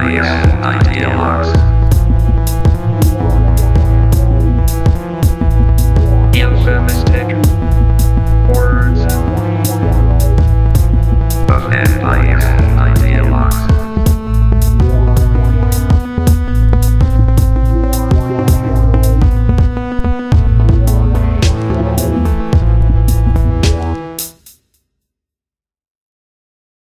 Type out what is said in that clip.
my uh, ideal